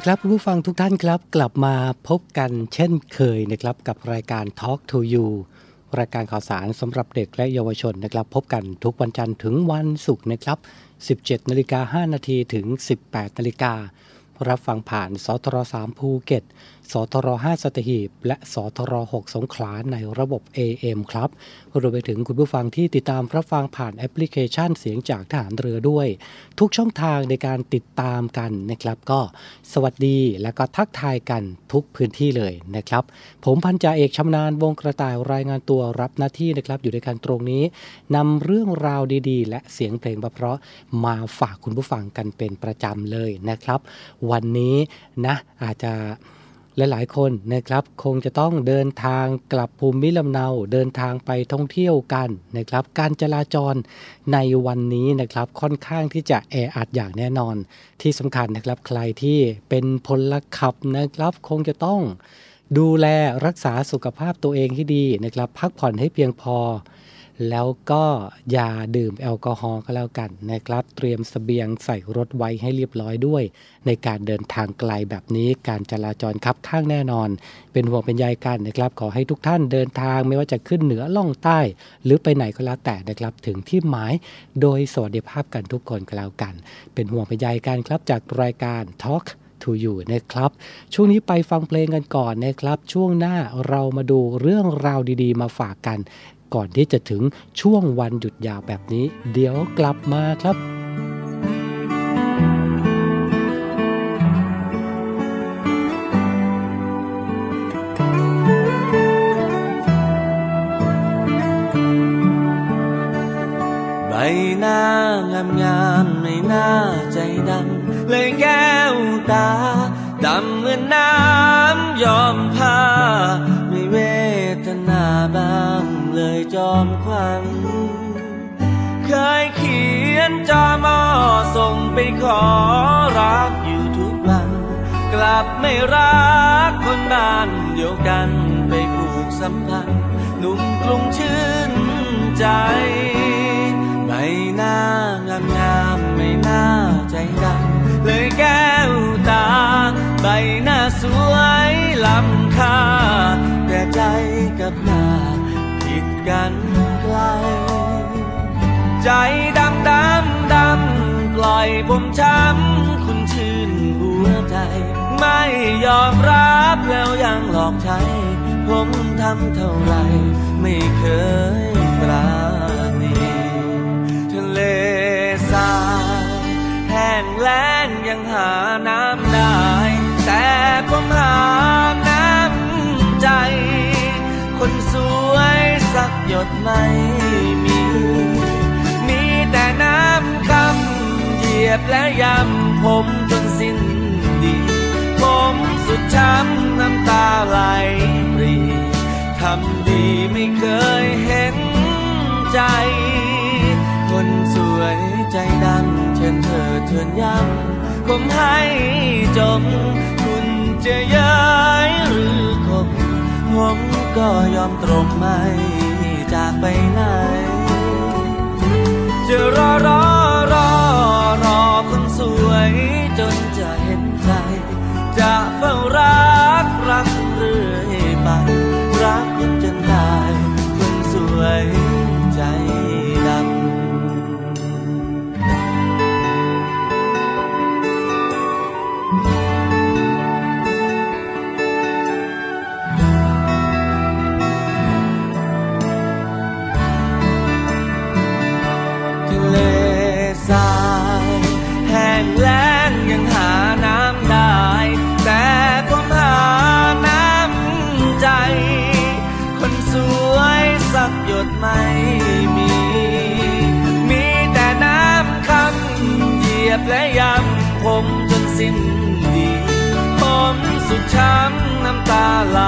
ดีครับคุณผู้ฟังทุกท่านครับ กลับมาพบกันเช่นเคยนะครับกับรายการ Talk to You รายการข่าวสารสำหรับเด็กและเยาวชนนะครับ พบกันทุกวันจันทร์ถึงวันศุกร์นะครับ 17นาฬิกา5นาทีถึง 18นาฬิการับฟังผ่านสทร3ภูเก็ต สทร5สตหีบ และสทร6สงขลาในระบบ AM ครับ รวมไปถึงคุณผู้ฟังที่ติดตามรับฟังผ่านแอปพลิเคชันเสียงจากทหารเรือด้วย ทุกช่องทางในการติดตามกันนะครับ ก็สวัสดีและก็ทักทายกันทุกพื้นที่เลยนะครับ ผมพันจ่าเอกชำนาญวงกระต่ายรายงานตัวรับหน้าที่นะครับ อยู่ด้วยกันตรงนี้นำเรื่องราวดีๆ และเสียงเพลงเพราะมาฝากคุณผู้ฟังกันเป็นประจำเลยนะครับ วันนี้นะอาจจะ และหลายคนนะครับคงจะต้องเดินทางกลับภูมิลำเนาเดินทางไปท่องเที่ยวกันนะครับ การจราจรในวันนี้นะครับค่อนข้างที่จะแออัดอย่างแน่นอน ที่สำคัญนะครับใครที่เป็นพลขับนะครับคงจะต้องดูแลรักษาสุขภาพตัวเองให้ดีนะครับ พักผ่อนให้เพียงพอ แล้วก็อย่าดื่มแอลกอฮอล์ก็แล้วกันนะครับ เตรียมสเสบียงใส่รถไว้ให้เรียบร้อยด้วย ในการเดินทางไกลแบบนี้การจราจรคับข้างแน่นอน เป็นห่วงเป็นใยกันนะครับ ขอให้ทุกท่านเดินทางไม่ว่าจะขึ้นเหนือล่องใต้ หรือไปไหนก็แล้วแต่นะครับ ถึงที่หมายโดยสวัสดิภาพกันทุกคนก็แล้วกัน เป็นห่วงเป็นใยกันครับจากรายการ Talk to you นะครับ ช่วงนี้ไปฟังเพลงกันก่อนนะครับ ช่วงหน้าเรามาดูเรื่องราวดีๆ มาฝากกัน ก่อนที่จะถึงช่วงวันหยุดยาวแบบนี้ เดี๋ยวกลับมาครับใบหน้างามงามไม่น่าใจดำเลยแก้วตา ดำเหมือนน้ำยอมผ้า เลยจอมควันเคยเขียนจอมอส่งไปขอรักอยู่ทุกวัน กลับไม่รักคนบ้านเดียวกันไปผูกสัมพันธ์หนุ่มกรุงชื่นใจใบหน้างามงามไม่น่าใจดำเลยแก้วตา ใบหน้าสวยล้ำค่าแต่ใจกับหน้า กันไกล ใจดำดำดำปล่อยผมช้ำคุณชื่นหัวใจ ไม่ยอมรับแล้วยังหลอกใช้ ผมทำเท่าไรไม่เคยปราณีทะเลทราแห้งแล้งยังหาน้ำ ดไม่มี มีแต่น้ำคำเหยียบและยำผมจนสิ้นดี ผมสุดช้ำน้ำตาไหลปรีทำดีไม่เคยเห็นใจ คนสวยใจดำเชิญเธอเชิญย้ำผมให้จมคุณจะย้ายหรือคบผมก็ยอมตรงไม่ จากไปไหน จะรอรอรอรอคนสวย จนจะเห็นใจ จะเฝ้ารักรักเรื่อยไป รักคุณจนได้คนสวยใจ ตาไหล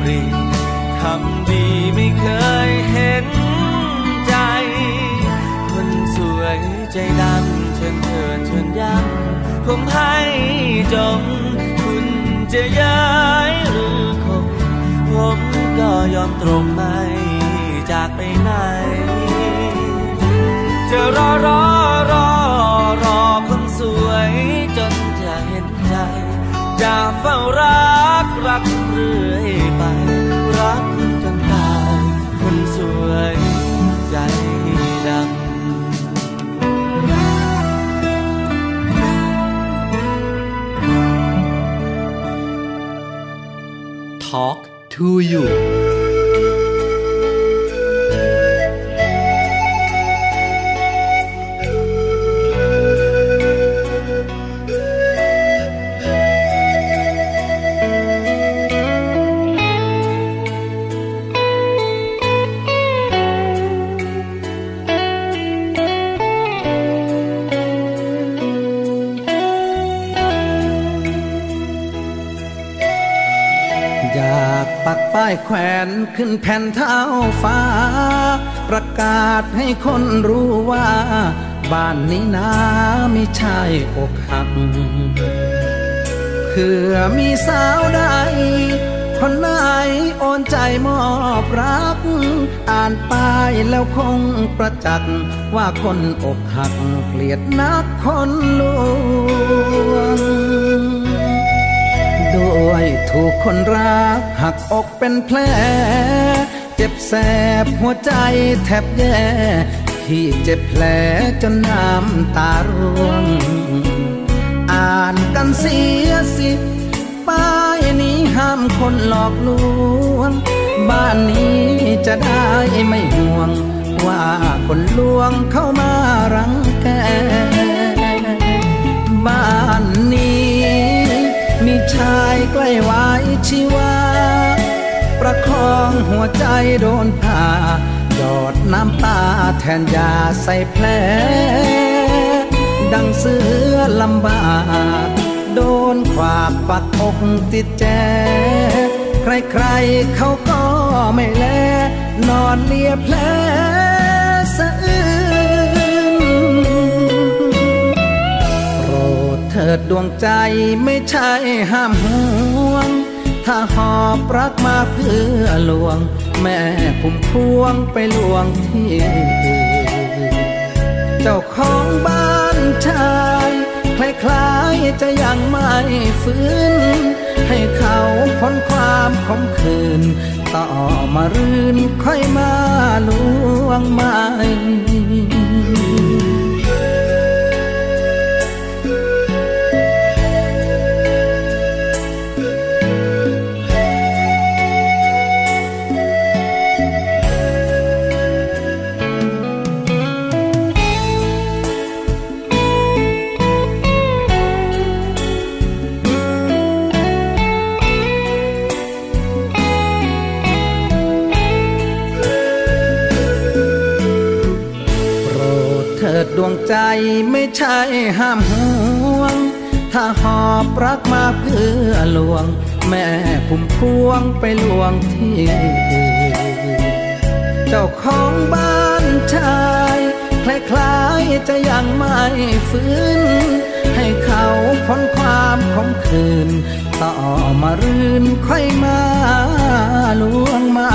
ปรีทำดีไม่เคยเห็นใจ คนสวยใจดำเชิญเถิดเชิญย้ำผมให้จม คุณจะย้ายหรือคงผมก็ยอมตรงไม่จากไปไหน จะรอรอรอรอคนสวยจน จะเฝ้ารักรักเรื่อยไป รักคุณจนตายคนสวยใจดำค You ป้ายแขวนขึ้นแผ่นเท้าฟ้า ประกาศให้คนรู้ว่า บ้านนี้นะไม่ใช่อกหักเพื่อมีสาวใดคนไหนโอนใจมอบรัก อ่านป้ายแล้วคงประจักษ์ว่าคนอกหักเกลียดนักคนลวงด้วยถูกคนรักหัก อกเป็นแผล เจ็บแสบหัวใจแทบแย่ที่เจ็บแผลจนน้ำตาร่วง อ่านกันเสียสิป้ายนี้ห้ามคนหลอกลวง บ้านนี้จะได้ไม่ห่วง ว่าคนลวงเข้ามารังแก บ้านนี้ มีชายใกล้ไว้ชีวา ประคองหัวใจโดนผ่าหยอดน้ำตาแทนยาใส่แผล ดังเสือลำบากโดนขวากปักอกติดแจ ใครๆเขาก็ไม่แล นอนเลียแผลสะอื้นโปรดเถิดดวงใจไม่ใช่ห้ามห่วง ถ้าหอบรักมาเพื่อลวง แม่พุ่มพวงไปลวงที่เจ้าของบ้านชายคล้ายๆจะยังไม่ฟื้น ให้เขาพ้นความขมขื่นต่อมารื่นค่อยมาลวงไม่ วงใจไม่ใช่ห้ามห่วง ถ้าหอบรักมาเพื่อลวง แม่พุ่มพวงไปลวงที่อื่นเจ้าของบ้านชายคล้ายๆจะยังไม่ฟื้น ให้เขาพ้นความขมขืน ต่อมารื่นค่อยมาลวงไม่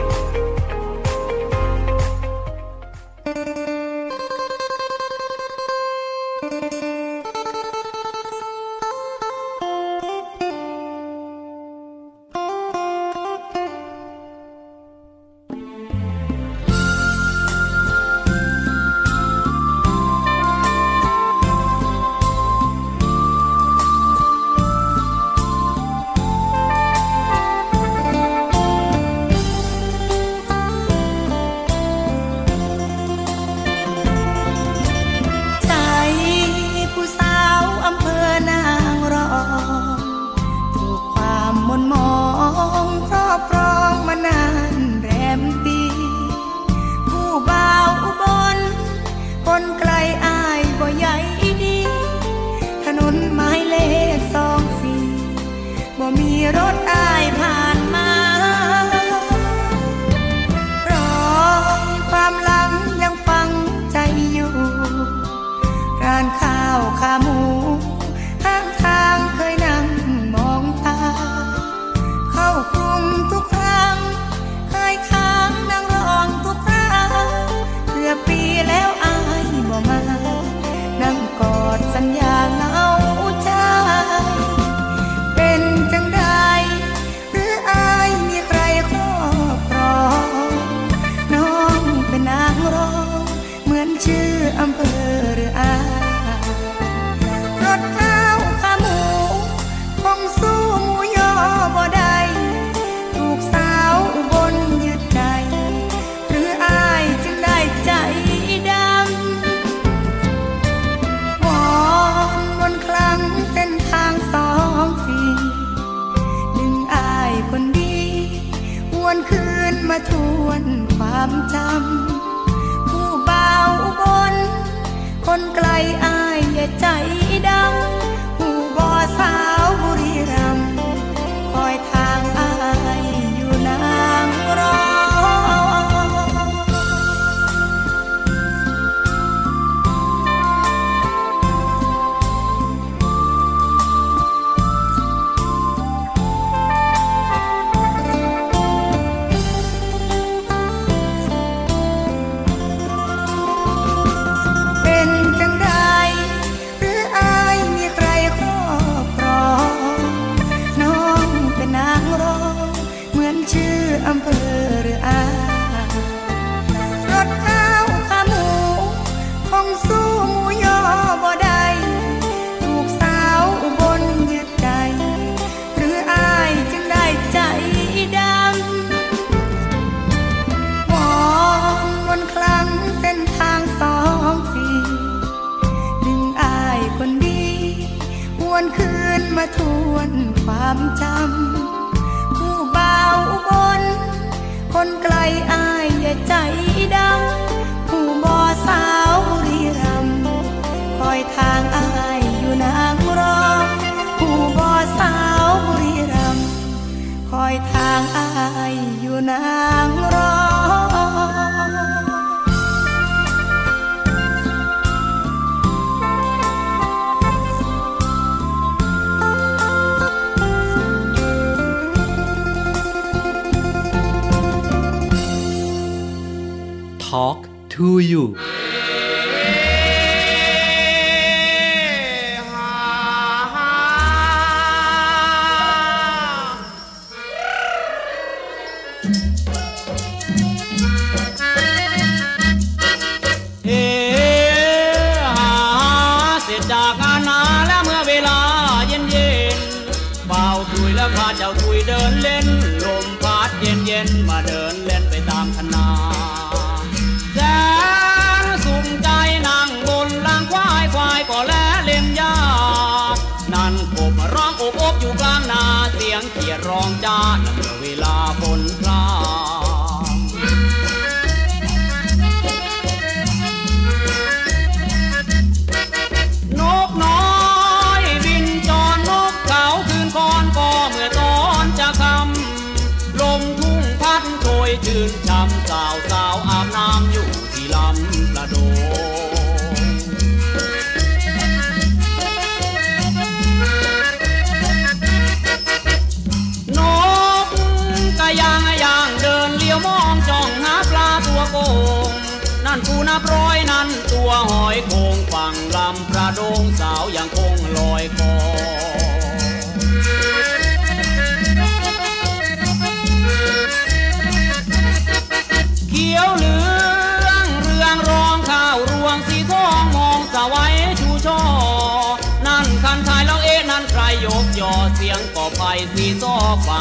นั่นเวลาฝนพรา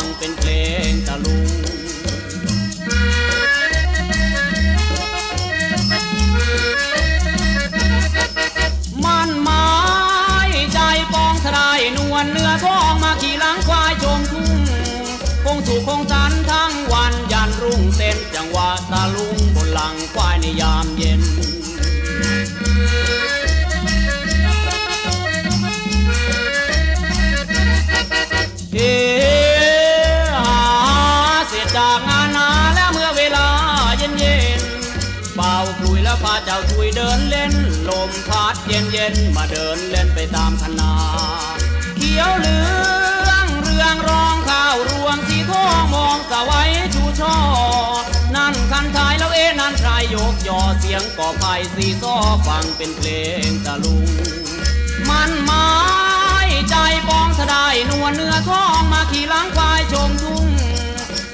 งเป็นเพลงตะลุงมันหมายใจปองทรายนวลเนื้อทองมาขี่หลังควายชมทุ่งคงสู่คงสันทั้งวันยันรุ่งเต้นจังหวะตาลุงบนหลังควายในยามเย็น ย็นมาเดินเล่นไปตามคณาเขียวเหลืองเรืองรองข้าวรวงสีทองมองสวัยชูช่อ นั่นคันทายแล้วเอ๊นั่นใครยกยอเสียงก่อไผ่สีซ้อฟังเป็นเพลงตะลุง มันหมายใจปองทะได้นวลเนื้อทองมาขี่หล้างควายชมทุ่ง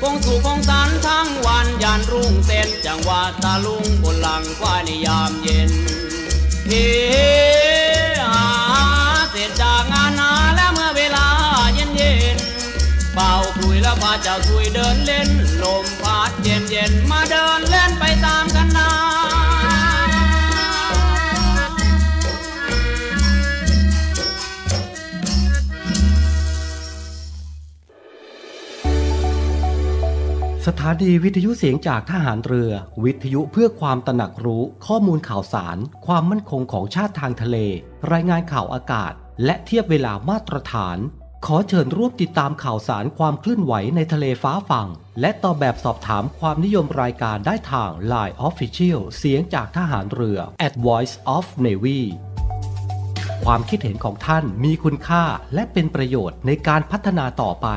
คงสู่คงสันทั้งวันยันรุ่งเต้นจังหวะตาลุงบนหลังควายในยามเย็นเเป่าคุยแล้วพาเจ้าคุยเดินเล่น ลมพัดเย็นเย็นมาเดินเล่นไปตามกันนาสถานีวิทยุเสียงจากทหารเรือ วิทยุเพื่อความตระหนักรู้ข้อมูลข่าวสาร ความมั่นคงของชาติทางทะเล รายงานข่าวอากาศ และเทียบเวลามาตรฐาน ขอเชิญร่วมติดตามข่าวสารความเคลื่อนไหวในทะเลฟ้าฝั่ง และตอบแบบสอบถามความนิยมรายการได้ทาง Line Official เสียงจากทหารเรือ at voice of navy ความคิดเห็นของท่านมีคุณค่าและเป็นประโยชน์ในการพัฒนาต่อไป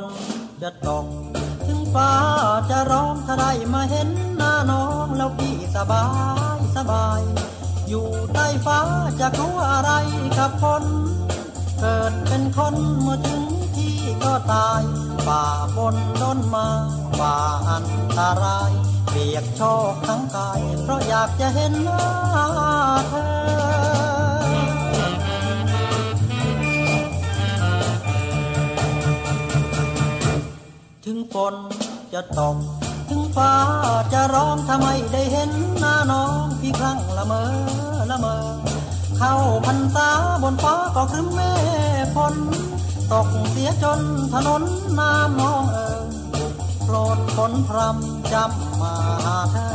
นจะตก ถึงฟ้าจะร้องถ้าได้มาเห็นหน้าน้องแล้วพี่สบายสบาย อยู่ใต้ฟ้าจะกลัวอะไรกับคน เกิดเป็นคนเมื่อถึงที่ก็ตายฝ่าบนต้นมาฝ่าอันตรายเปียกโชกทั้งกาย เพราะอยากจะเห็นหน้าเธอ ฝนจะตก ถึงฟ้าจะร้องทำไมได้เห็นหน้าน้องพี่ครั้งละเมอละเมอ เข้าพันษาบนฟ้าก็ครึ้มเมฆฝนตกเสียจนถนนน้ำนองเอ่ยโปรดฝนพรำจำมาหาเธอ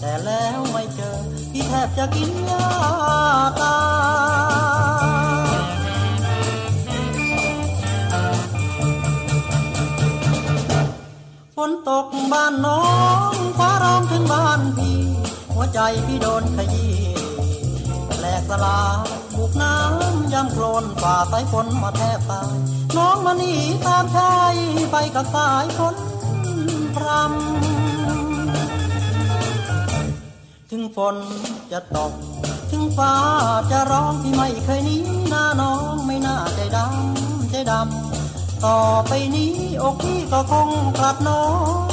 แต่แล้วไม่เจอ พี่แทบจะกินยาตา นตกบ้านน้องฟ้าร้องถึงบ้านพี่ หัวใจพี่โดนขยี้แหลกสลาบุกน้ำย่ำโคลนฝ่าสายฝนมาแทบตาย น้องมาหนีตามชายไปกับสายฝนพรำถึงฝนจะตก ถึงฟ้าจะร้องที่ไม่เคยหนี้หน้าน้องไม่น่าใจดำใจดำ ต่อไปนี้อกพี่ก็คงกลับน้อง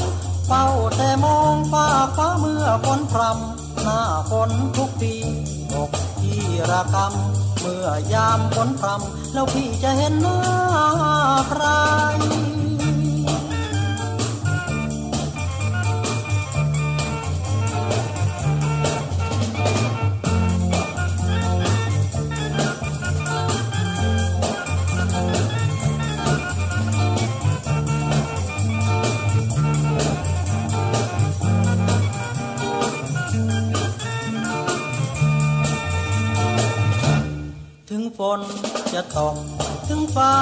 เฝ้าแต่มองฟ้าฟ้าเมื่อฝนพรำหน้าฝนทุกปีอกพี่ระกำเมื่อยามฝนพรำแล้วพี่จะเห็นหน้าใคร ถึงฝนจะตกถึงฟ้า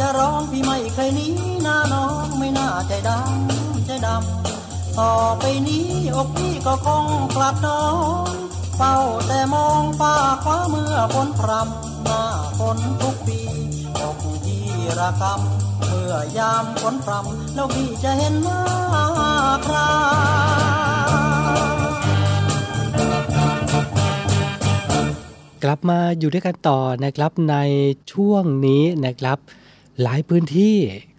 จะร้องพี่ไม่เคยหนีหน้าน้องไม่น่าใจดำใจดำต่อไปนี้อกพี่ก็คงกลับน้องเฝ้าแต่มองฟ้าคว้าเมื่อฝนพรำหน้าฝนทุกปีอกพี่ระกำเมื่อยามฝนพรำแล้วพี่จะเห็นหน้าใคร กลับมาอยู่ด้วยกันต่อนะครับในช่วงนี้นะครับ หลายพื้นที่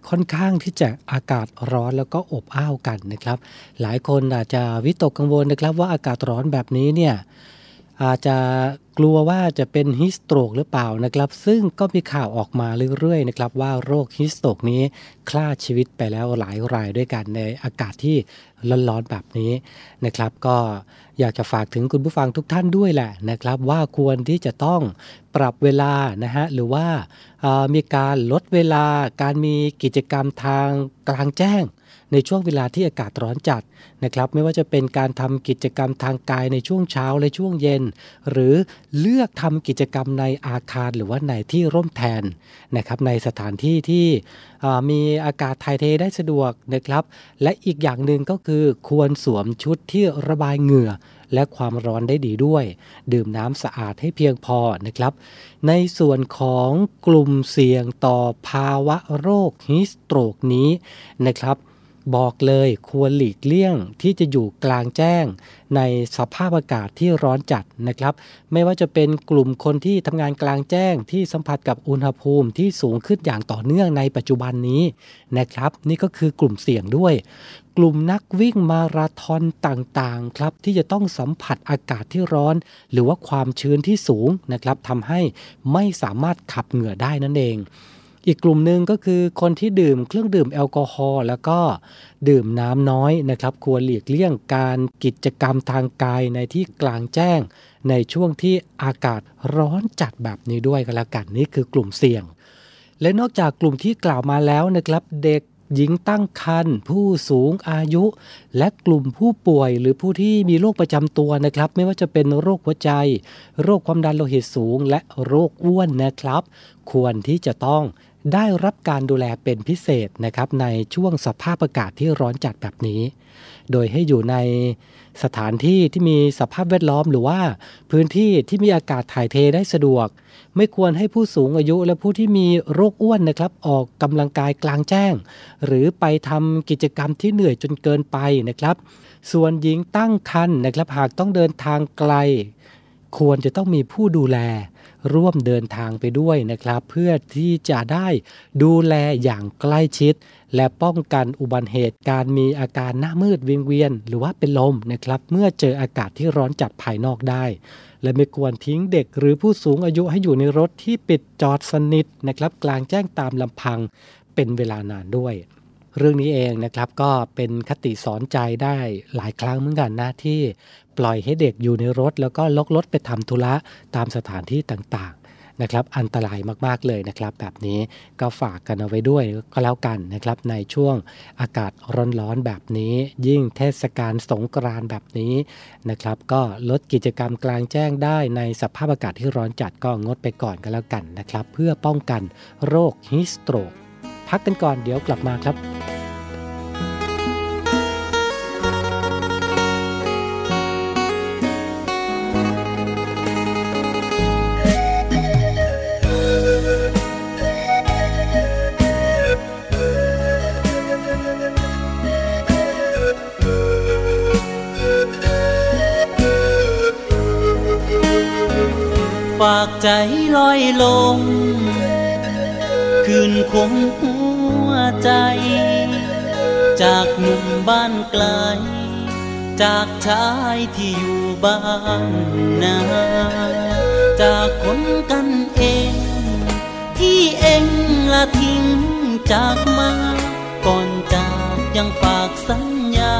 ค่อนข้างที่จะอากาศร้อนแล้วก็อบอ้าวกันนะครับ หลายคนอาจจะวิตกกังวลนะครับว่าอากาศร้อนแบบนี้เนี่ยอาจจะกลัวว่าจะเป็นฮิสโตรกหรือเปล่านะครับ ซึ่งก็มีข่าวออกมาเรื่อยๆนะครับว่าโรคฮิสโตรกนี้ฆ่าชีวิตไปแล้วหลายรายด้วยกันในอากาศที่ร้อนๆแบบนี้นะครับ ก็ อยากจะฝากถึงคุณผู้ฟังทุกท่านด้วยแหละนะครับ ว่าควรที่จะต้องปรับเวลานะฮะหรือว่ามีการลดเวลาการมีกิจกรรมทางกลางแจ้ง ในช่วงเวลาที่อากาศร้อนจัดนะครับ ไม่ว่าจะเป็นการทำกิจกรรมทางกายในช่วงเช้าและช่วงเย็น หรือเลือกทำกิจกรรมในอาคารหรือว่าในที่ร่มแทนนะครับในสถานที่ที่มีอากาศถ่ายเทได้สะดวกนะครับ และอีกอย่างหนึ่งก็คือควรสวมชุดที่ระบายเหงื่อและความร้อนได้ดีด้วย ดื่มน้ำสะอาดให้เพียงพอนะครับ ในส่วนของกลุ่มเสี่ยงต่อภาวะโรคฮิสโตรกนี้นะครับ บอกเลยควรหลีกเลี่ยงที่จะอยู่กลางแจ้ง ในสภาพอากาศที่ร้อนจัดนะครับ ไม่ว่าจะเป็นกลุ่มคนที่ทำงานกลางแจ้งที่สัมผัสกับอุณหภูมิที่สูงขึ้นอย่างต่อเนื่องในปัจจุบันนี้นะครับ นี่ก็คือกลุ่มเสี่ยงด้วย กลุ่มนักวิ่งมาราธอนต่างๆครับที่จะต้องสัมผัสอากาศที่ร้อน หรือว่าความชื้นที่สูงนะครับทำให้ไม่สามารถขับเหงื่อได้นั่นเอง อีกกลุ่มหนึ่งก็คือคนที่ดื่มเครื่องดื่มแอลกอฮอล์แล้วก็ดื่มน้ำน้อยนะครับ ควรหลีกเลี่ยงการกิจกรรมทางกายในที่กลางแจ้ง ในช่วงที่อากาศร้อนจัดแบบนี้ด้วยกันแล้วกันนี่คือกลุ่มเสี่ยง และนอกจากกลุ่มที่กล่าวมาแล้วนะครับเด็กหญิงตั้งครรภ์ผู้สูงอายุ และกลุ่มผู้ป่วยหรือผู้ที่มีโรคประจำตัวนะครับ ไม่ว่าจะเป็นโรคหัวใจ โรคความดันโลหิตสูง และโรคอ้วนนะครับ ควรที่จะต้อง ได้รับการดูแลเป็นพิเศษนะครับในช่วงสภาพอากาศที่ร้อนจัดแบบนี้ โดยให้อยู่ในสถานที่ที่มีสภาพแวดล้อมหรือว่าพื้นที่ที่มีอากาศถ่ายเทได้สะดวก ไม่ควรให้ผู้สูงอายุและผู้ที่มีโรคอ้วนนะครับ ออกกำลังกายกลางแจ้ง หรือไปทำกิจกรรมที่เหนื่อยจนเกินไปนะครับ ส่วนหญิงตั้งครรภ์นะครับหากต้องเดินทางไกล ควรจะต้องมีผู้ดูแล ร่วมเดินทางไปด้วยนะครับ เพื่อที่จะได้ดูแลอย่างใกล้ชิด และป้องกันอุบัติเหตุการมีอาการหน้ามืดวิงเวียน หรือว่าเป็นลมนะครับ เมื่อเจออากาศที่ร้อนจัดภายนอกได้ และไม่ควรทิ้งเด็กหรือผู้สูงอายุให้อยู่ในรถที่ปิดจอดสนิทนะครับ กลางแจ้งตามลำพังเป็นเวลานานด้วยเรื่องนี้เองนะครับก็เป็นคติสอนใจได้หลายครั้งเหมือนกันนะที่ ปล่อยให้เด็กอยู่ในรถ แล้วก็ลกรถไปทำธุระตามสถานที่ต่างๆนะครับ อันตรายมากๆเลยนะครับ แบบนี้ก็ฝากกันเอาไว้ด้วยก็แล้วกันนะครับ ในช่วงอากาศร้อนๆแบบนี้ ยิ่งเทศกาลสงกรานต์แบบนี้นะครับ ก็ลดกิจกรรมกลางแจ้งได้ในสภาพอากาศที่ร้อนจัดก็งดไปก่อนก็แล้วกันนะครับ เพื่อป้องกันโรคฮิสโตรกพักกันก่อนเดี๋ยวกลับมาครับ ฝากใจลอยลง คืนคมหัวใจ จากหนุ่มบ้านไกล จากชายที่อยู่บ้านนา จากคนกันเอง ที่เองละทิ้งจากมา ก่อนจากยังฝากสัญญา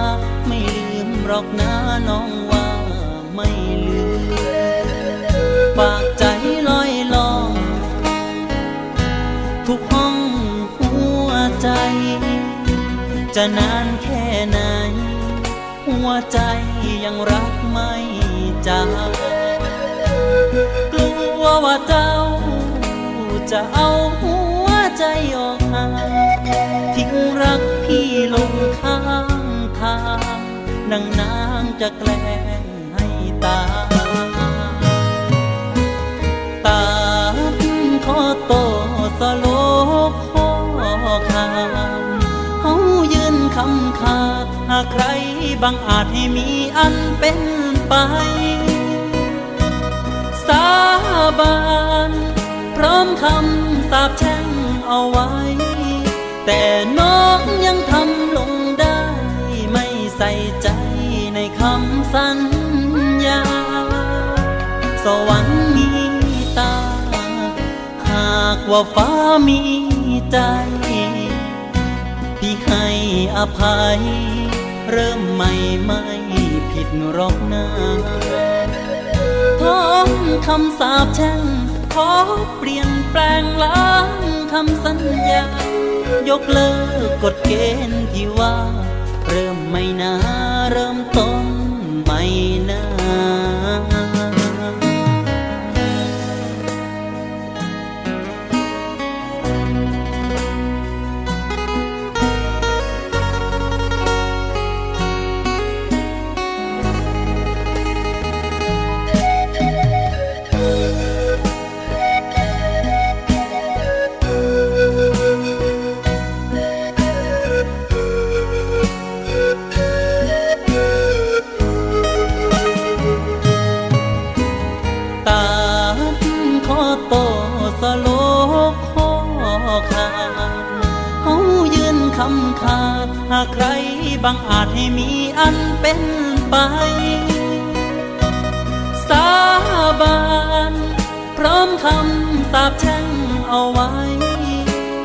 ไม่ลืมหรอกนะน้องว่าไม่ลืม จะนานแค่ไหน หัวใจยังรักไม่จางกลัวว่าเจ้า จะเอาหัวใจออกห่างทิ้งรักพี่ลงข้างทางนางนางจะแกล้งให้ตาตาขอโตสโลกขอคามเฮา คาดหากใครบางอาจให้มีอันเป็นไป สาบานพร้อมคำสาบแช่งเอาไว้ แต่น้องยังทำลงได้ ไม่ใส่ใจในคำสัญญา สวรรค์มีตา หากว่าฟ้ามีใจ พี่ให้อภัย เริ่มใหม่ไม่ผิดหรอกนะท้องคำสาปแช่งขอเปลี่ยนแปลงล้างคำสัญญา ยกเลิกกฎเกณฑ์ที่ว่า เริ่มไม่นาเริ่มต้นไม่นา บางอาจให้มีอันเป็นไป สาบานพร้อมคำสาบแช่งเอาไว้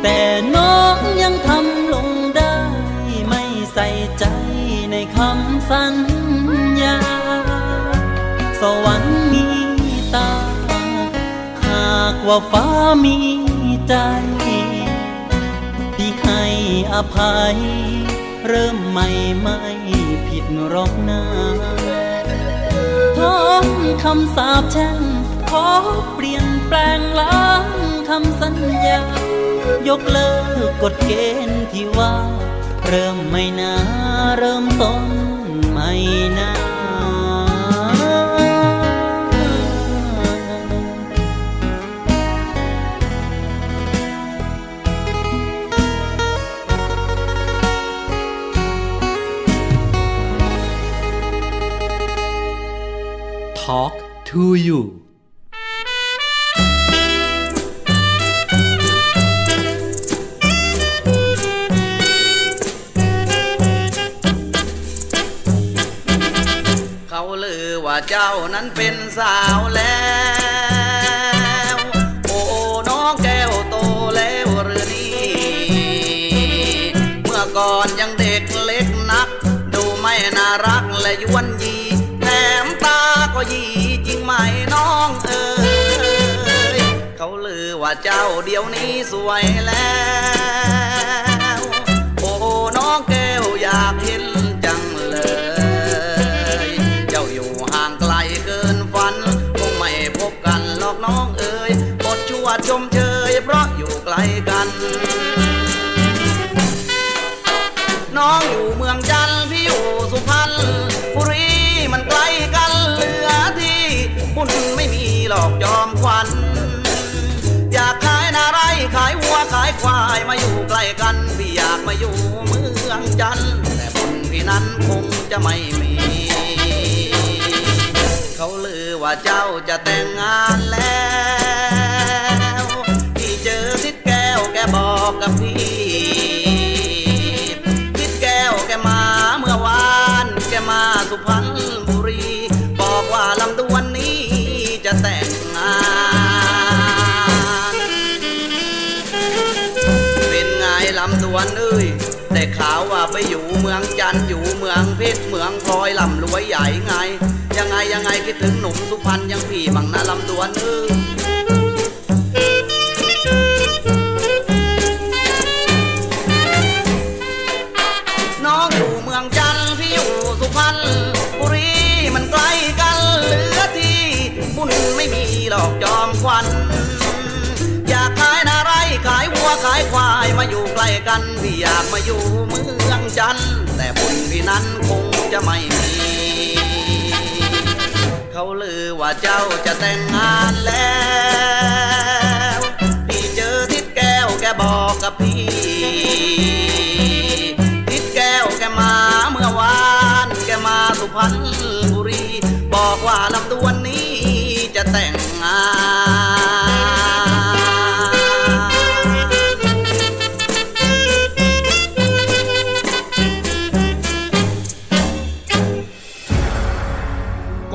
แแต่น้องยังทำลงได้ ไม่ใส่ใจในคำสัญญา สวรรค์มีตา หากว่าฟ้ามีใจ ที่ให้อภัย เริ่มใหม่ไม่ผิดหรอกนาท้องคำสาบแช่งขอเปลี่ยนแปลงล้างคำสัญญา ยกเลิกกฎเกณฑ์ที่ว่า เริ่มไม่นาเริ่มต้นไม่นา Talk to you เขาลือว่าเจ้านั้นเป็นสาวแล้ว ไหมน้องเอ๋ยเขาลือว่าเจ้าเดี๋ยวนี้สวยแล้ว โอ้น้องแก้วอยากเห็นจังเลย เจ้าอยู่ห่างไกลเกินฝัน คงไม่พบกันหรอกน้องเอ๋ยบทชวดชมเชยเพราะอยู่ไกลกัน น้องอยู่เมื ควายมาอยู่ใกล้กันพี่อยากมาอยู่เมืองจันทร์แต่บุญพี่นั้นคงจะไม่มี เขาลือว่าเจ้าจะแต่งงานแล้วพี่เจอทิดแก้วแกบอกกับพี่ทิดแก้วแกมาเมื่อวานแกมาสุพรรณ ข่าวว่าไปอยู่เมืองจันอยู่เมืองเพชรเมืองพลอยลำรวยใหญ่ไง ยังไงยังไงคิดถึงหนุ่มสุพรรณยังพี่บังนะลำดวนเออ อยู่ใกล้กันพี่อยากมาอยู่เมืองจันทร์แต่บุญพี่นั้นคงจะไม่มี เขาลือว่าเจ้าจะแต่งงานแล้ว พี่เจอทิดแก้วแกบอกกับพี่ ทิดแก้วแกมาเมื่อวานแกมาสุพรรณบุรี บอกว่าลำดวนนี้จะแต่ง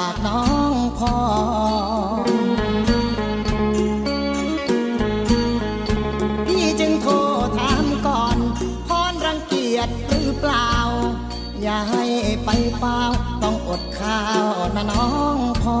ากน้องพี่จึงโทรถาก่อนพรรังเกียจหรือเปล่า อย่าให้ไปเปล่าต้องอดข้าวนะน้องพ่อ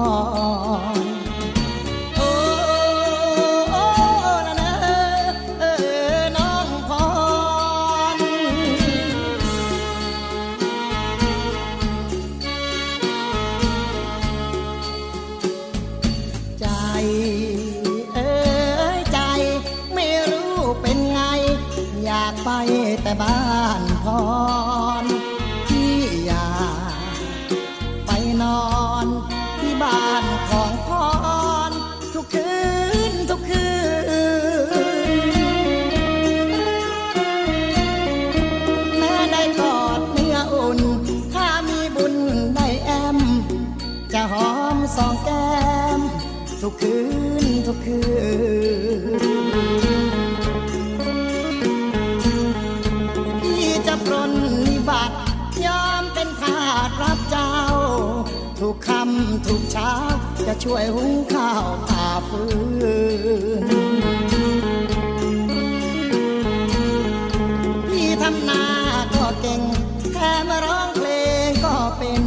หุงข้าวตาฟืนพี่ทำนาก็เก่ง แค่มาร้องเพลงก็เป็น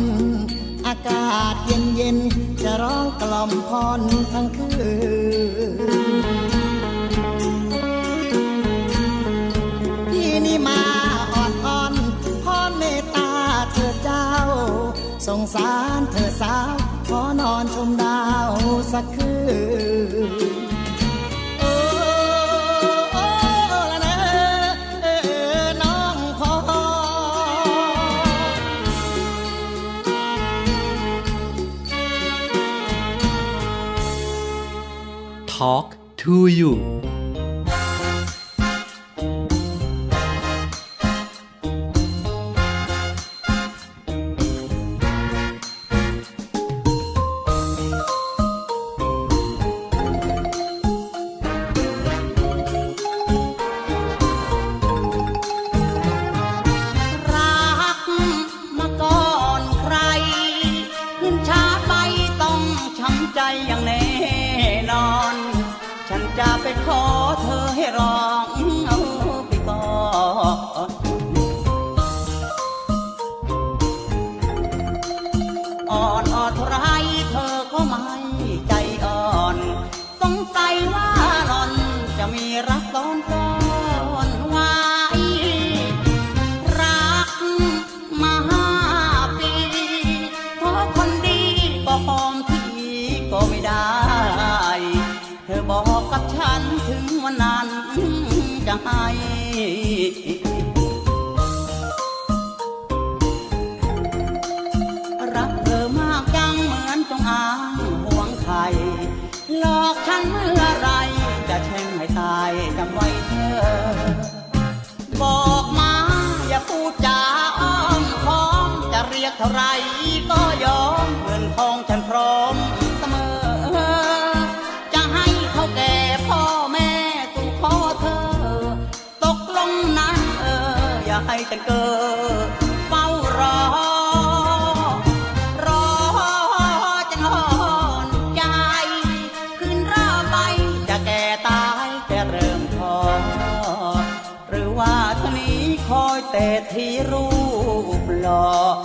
อากาศเย็นเย็นจะร้องกล่อมพรทั้งคืนสงสารเธอ to you. รูปหล่อ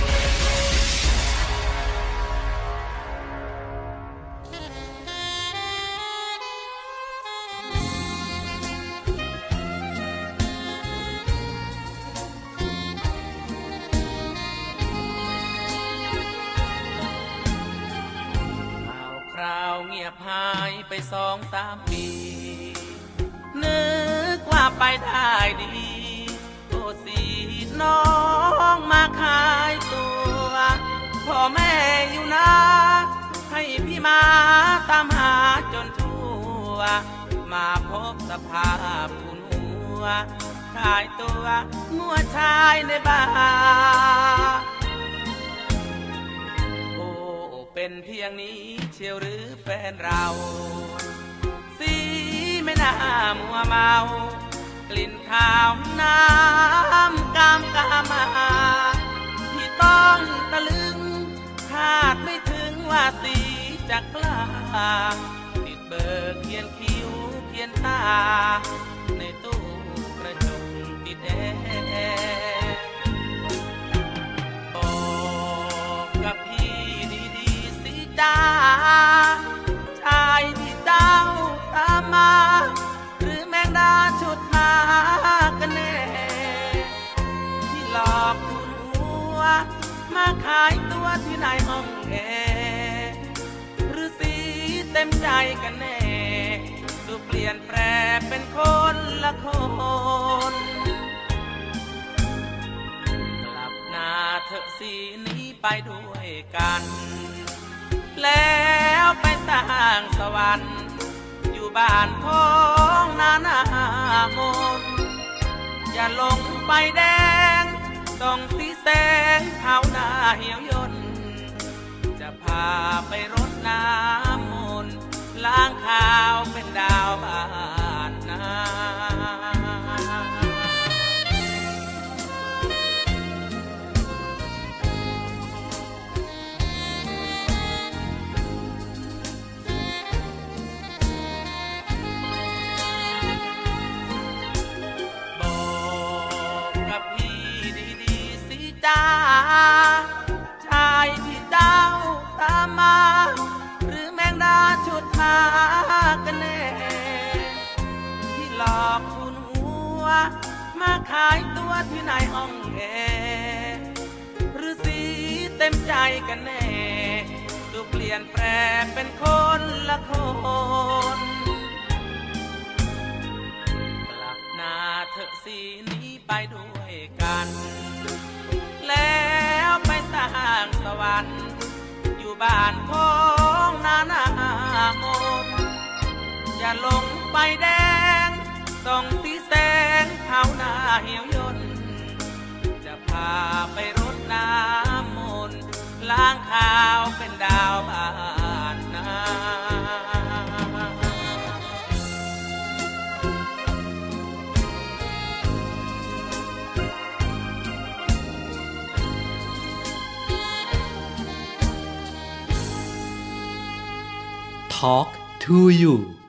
าไปได้ดีโอ้สีน้องมาขายตัวพ่อแม่อยู่นะ ให้พี่มาตามหาจนทั่ว มาพบสภาพคุณหัวขายตัวงัวชายในบ้านโอ้เป็นเพียงนี้เชียวหรือแฟนเรา สีไม่น่ามัวเมา กลิ่นข้าวน้ำกามกามาที่ต้องตะลึงคาดไม่ถึงว่าสีจะกล้าติดเบอร์เขียนคิ้วเขียนตา ในตู้กระจกติดแอร์ ต็มใจกันแน่ดูเปลี่ยนแปลเป็นคนละคนกลับหน้าเถอะสีนี้ไปด้วยกัน แล้วไปสร้างสวรรค์อยู่บ้านท้องนานามนอย่าลงไปแดง ต้องสีแสงเท้าหน้าเหี่ยวยนจะพาไปรดน้ำ ล้างขาวเป็นดาวบ้านนา กันแน่ ที่หลอกคุณหัว มาขายตัวที่ไหนห้องแอร์หรือสีเต็มใจกันแน่ ดูเปลี่ยนแปลงเป็นคนละคนกลับหน้าเถอะสีนี้ไปด้วยกัน แล้วไปสร้างสวรรค์อยู่บ้านของนานามน อย่าลงไปแดงต้องสีแสงเท้าหน้าเหี่ยวยนจะพาไปรดน้ำมนต์ล้างขาวเป็นดาวบานนา Talk to you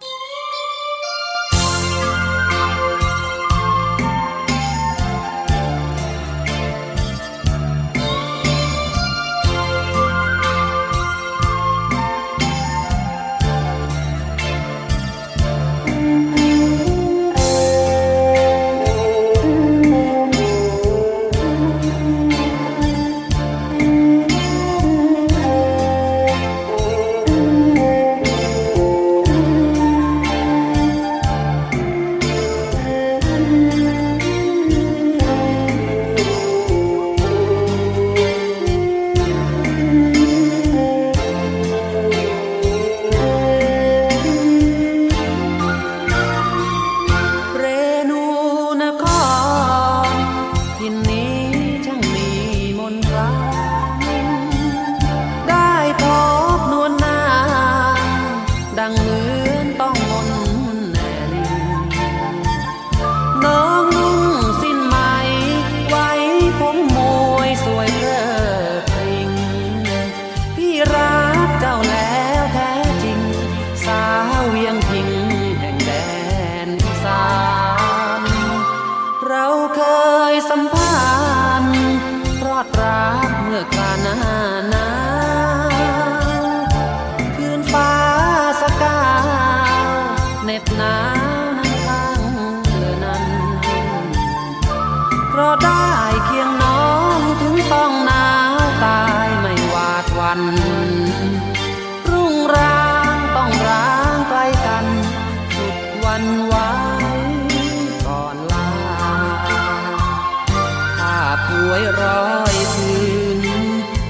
วยร้อยพื้น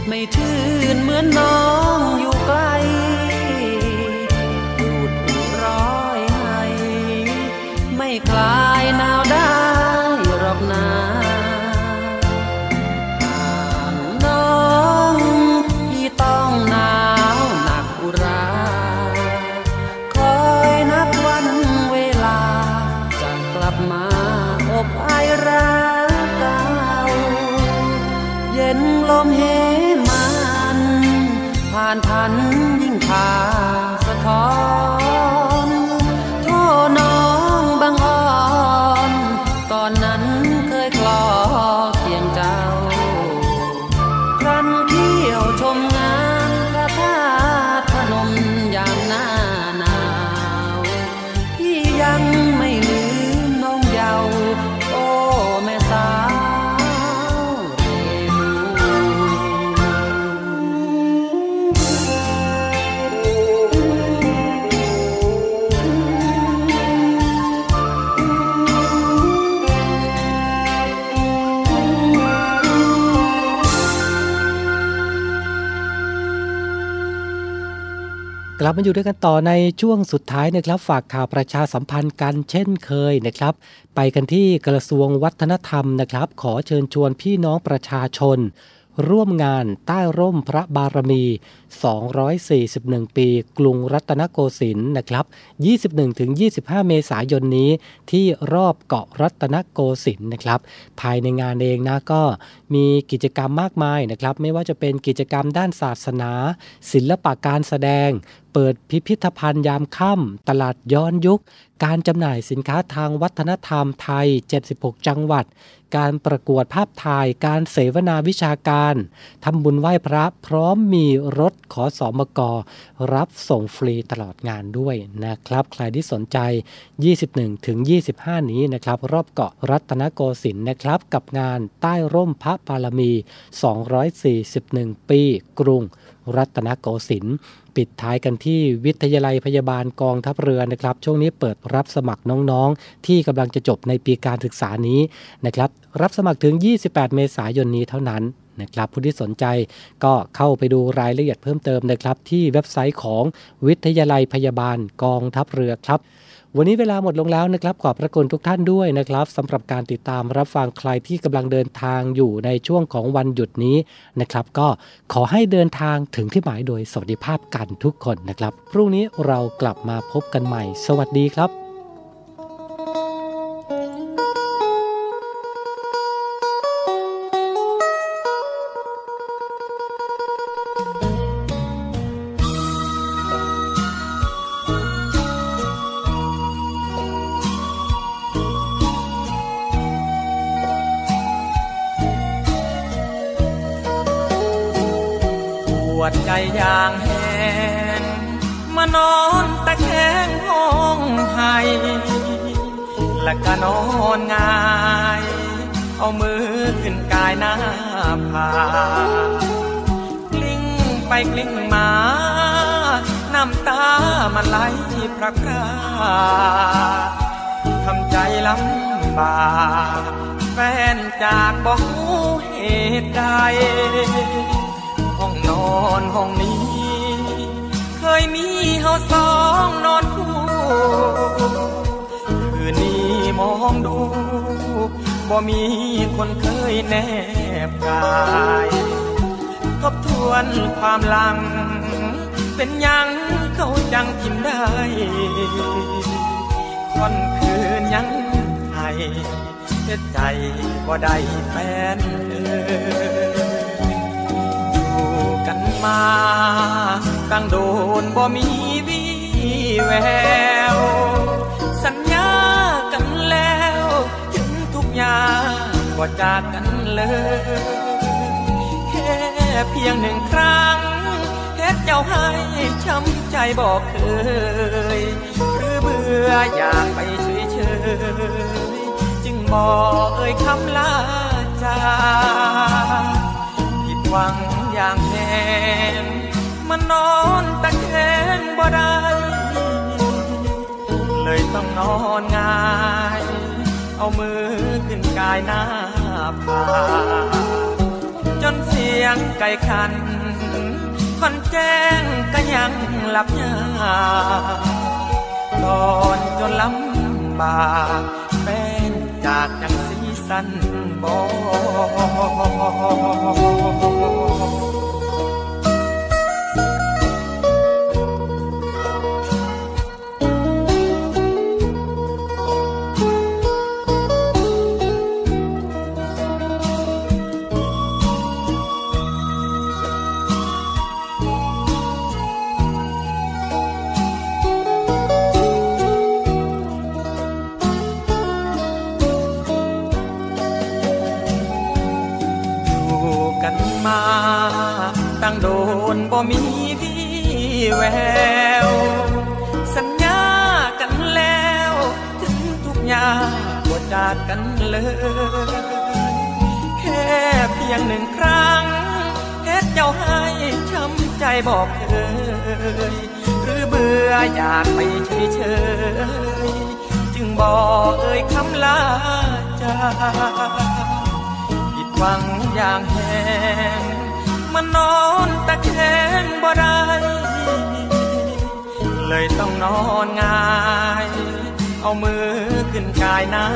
ไม่ทื่นเหมือนน้อง บมาอยู่ด้วยกันต่อในช่วงสุดท้ายนะครับ ฝากข่าวประชาสัมพันธ์กันเช่นเคยนะครับ ไปกันที่กระทรวงวัฒนธรรมนะครับ ขอเชิญชวนพี่น้องประชาชน ร่วมงานใต้ร่มพระบารมี 241 ปี กรุงรัตนโกสินทร์นะครับ 21-25 เมษายนนี้ที่รอบเกาะรัตนโกสินทร์นะครับ ภายในงานเองนะก็มีกิจกรรมมากมายนะครับ ไม่ว่าจะเป็นกิจกรรมด้านศาสนา ศิลปะการแสดง เปิดพิพิธภัณฑ์ยามค่ำตลาดย้อนยุค การจำหน่ายสินค้าทางวัฒนธรรมไทย 76 จังหวัด การประกวดภาพถ่าย การเสวนาวิชาการทำบุญไหว้พระพร้อมมีรถขอสอมกรับส่งฟรีตลอดงานด้วยนะครับ ใครที่สนใจ 21 ถึง 25 นี้นะครับ รอบเกาะรัตนโกสินทร์นะครับ กับงานใต้ร่มพระบารมี 241 ปีกรุง รัตนโกสินทร์ปิดท้ายกันที่วิทยาลัยพยาบาลกองทัพเรือนะครับ ช่วงนี้เปิดรับสมัครน้องๆ ที่กำลังจะจบในปีการศึกษานี้นะครับ รับสมัครถึง 28 เมษายนนี้เท่านั้นนะครับผู้ที่สนใจก็เข้าไปดูรายละเอียดเพิ่มเติมนะครับ ที่เว็บไซต์ของวิทยาลัยพยาบาลกองทัพเรือครับ วันนี้เวลาหมดลงแล้วนะครับ ขอบพระคุณทุกท่านด้วยนะครับสำหรับการติดตามรับฟังใครที่กำลังเดินทางอยู่ในช่วงของวันหยุดนี้นะครับ ก็ขอให้เดินทางถึงที่หมายโดยสวัสดิภาพกันทุกคนนะครับ พรุ่งนี้เรากลับมาพบกันใหม่ สวัสดีครับ วดใจอย่างแห้งมานอนตะแคงห้องไห้และก็นอนงาย เอามือขึ้นกายหน้าผากลิ้งไปกลิ้งมา น้ำตามันไหลพระพราทำใจลำบากแฟนจากบอกเหตุใด อนอนห้องนี้ เคยมีเฮาสองนอนคู่คืนนี้มองดูบ่มีคนเคยแนบกายทบทวนความหลัง เป็นยังเขาจังกินได้คนคืนยังไทยเฮ็ใจบ่ได้แฟนเออ กันมาตั้งโดนบ่มีวี่แวว สัญญากันแล้วถึงทุกอย่างบ่จากกันเลยเหเพียงหนึ่งครั้งเฮ็ดเจ้าให้ช้ำใจบอกเคย หรือเบื่ออยากไปเฉยเฉยจึงบอกเอ่ยคำลาจาผิดหวัง อย่างแรงมันนอนตะแคงบ่ได้ เลยต้องนอนงาย เอามือขึ้นกายหน้าผาจนเสียงไก่ขันคอนแจ้งก็ยังหลับยาตอนจนลำบากเป็นจากจังสีสัน บ นบ่มีวี่แวว สัญญากันแล้ว ถึงทุกอย่างบ่จากกันเลย แค่เพียงหนึ่งครั้งเฮ็ดเจ้าให้ช้ำใจบอกเคยหรือเบื่ออยากไปเฉยเฉยๆจึงบอกเอ่ยคำลาจาผิดหวังอย่างแหง นอนตะแคงบ่ได้เลยต้องนอนงาย เอามือขึ้นกายหน้า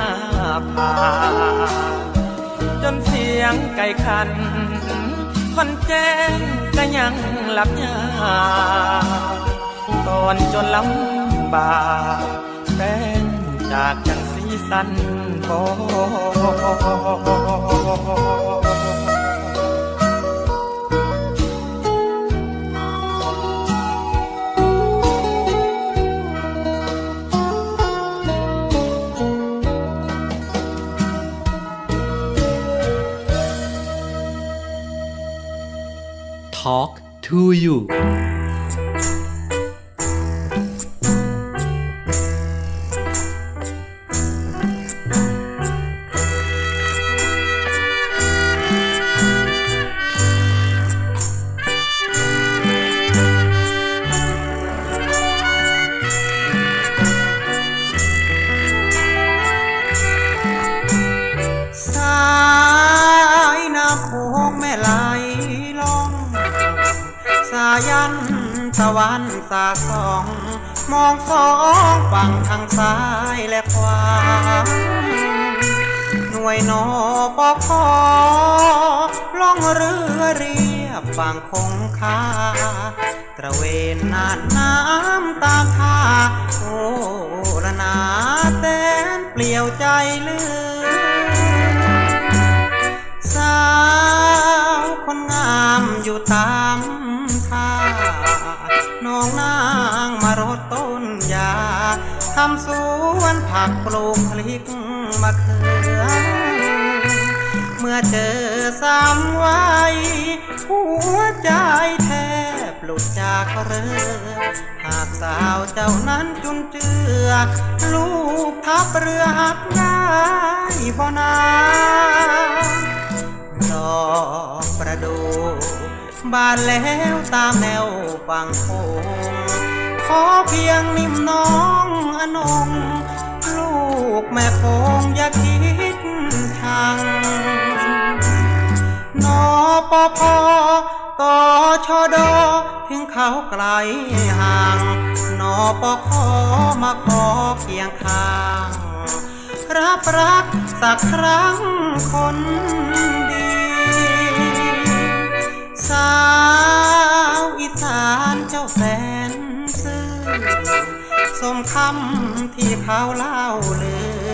ผาจนเสียงไก่ขันคอนแจ้งก็ยังหลับยาตอนจนลำบากเป็นจากจังสีสันบอ Talk to you บฝั่งคงคาตระเวนน่านน้ำตามท่าโอ้ระนาแสนเปลี่ยวใจเลือสาวคนงามอยู่ตามท่าน้องนางมารดต้นยาทำสวนผักปลูกพลิกมะเขือ เมื่อเจอสามวัยหั วใจแทบหลุดจากเรือหากสาวเจ้านั้นจุนเจือ ลูกทับเรือหักได้บ่นาดอกประดูบานแล้วตามแนวฝั่งโขงขอเพียงนิ่มน้องอนง ลูกแม่คงอย่าคิดทางนอปอพอ ต่อชอดอถึงเขาไกลห่างนอปอขอมาขอเพียงข้าง รับรักสักครั้งคนดี สาวอีสานเจ้าแสนซื่อสมคำที่เขาเล่าลือ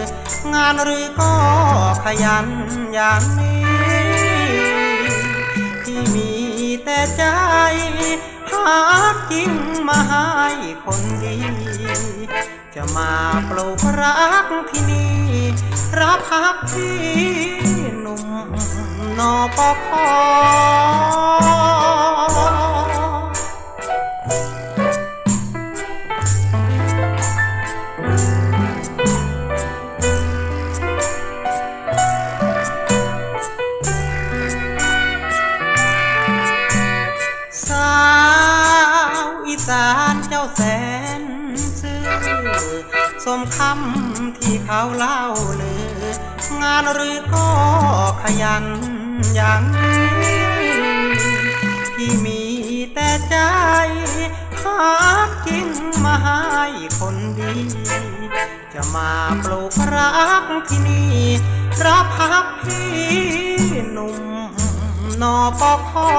งานหรือก็ขยันอย่างนี้ที่มี แต่ใจหากิงมาให้คนดี จะมาปลูกรักที่นี่รับพักที่หนุ่มนอปอคอ คำที่เขาเล่าลืองานหรือก็ขยันอย่างนี้ที่มีแต่ใจหากินมาให้คนดี จะมาปลูกรักที่นี่ รับพักพี่หนุ่มนอปอคอ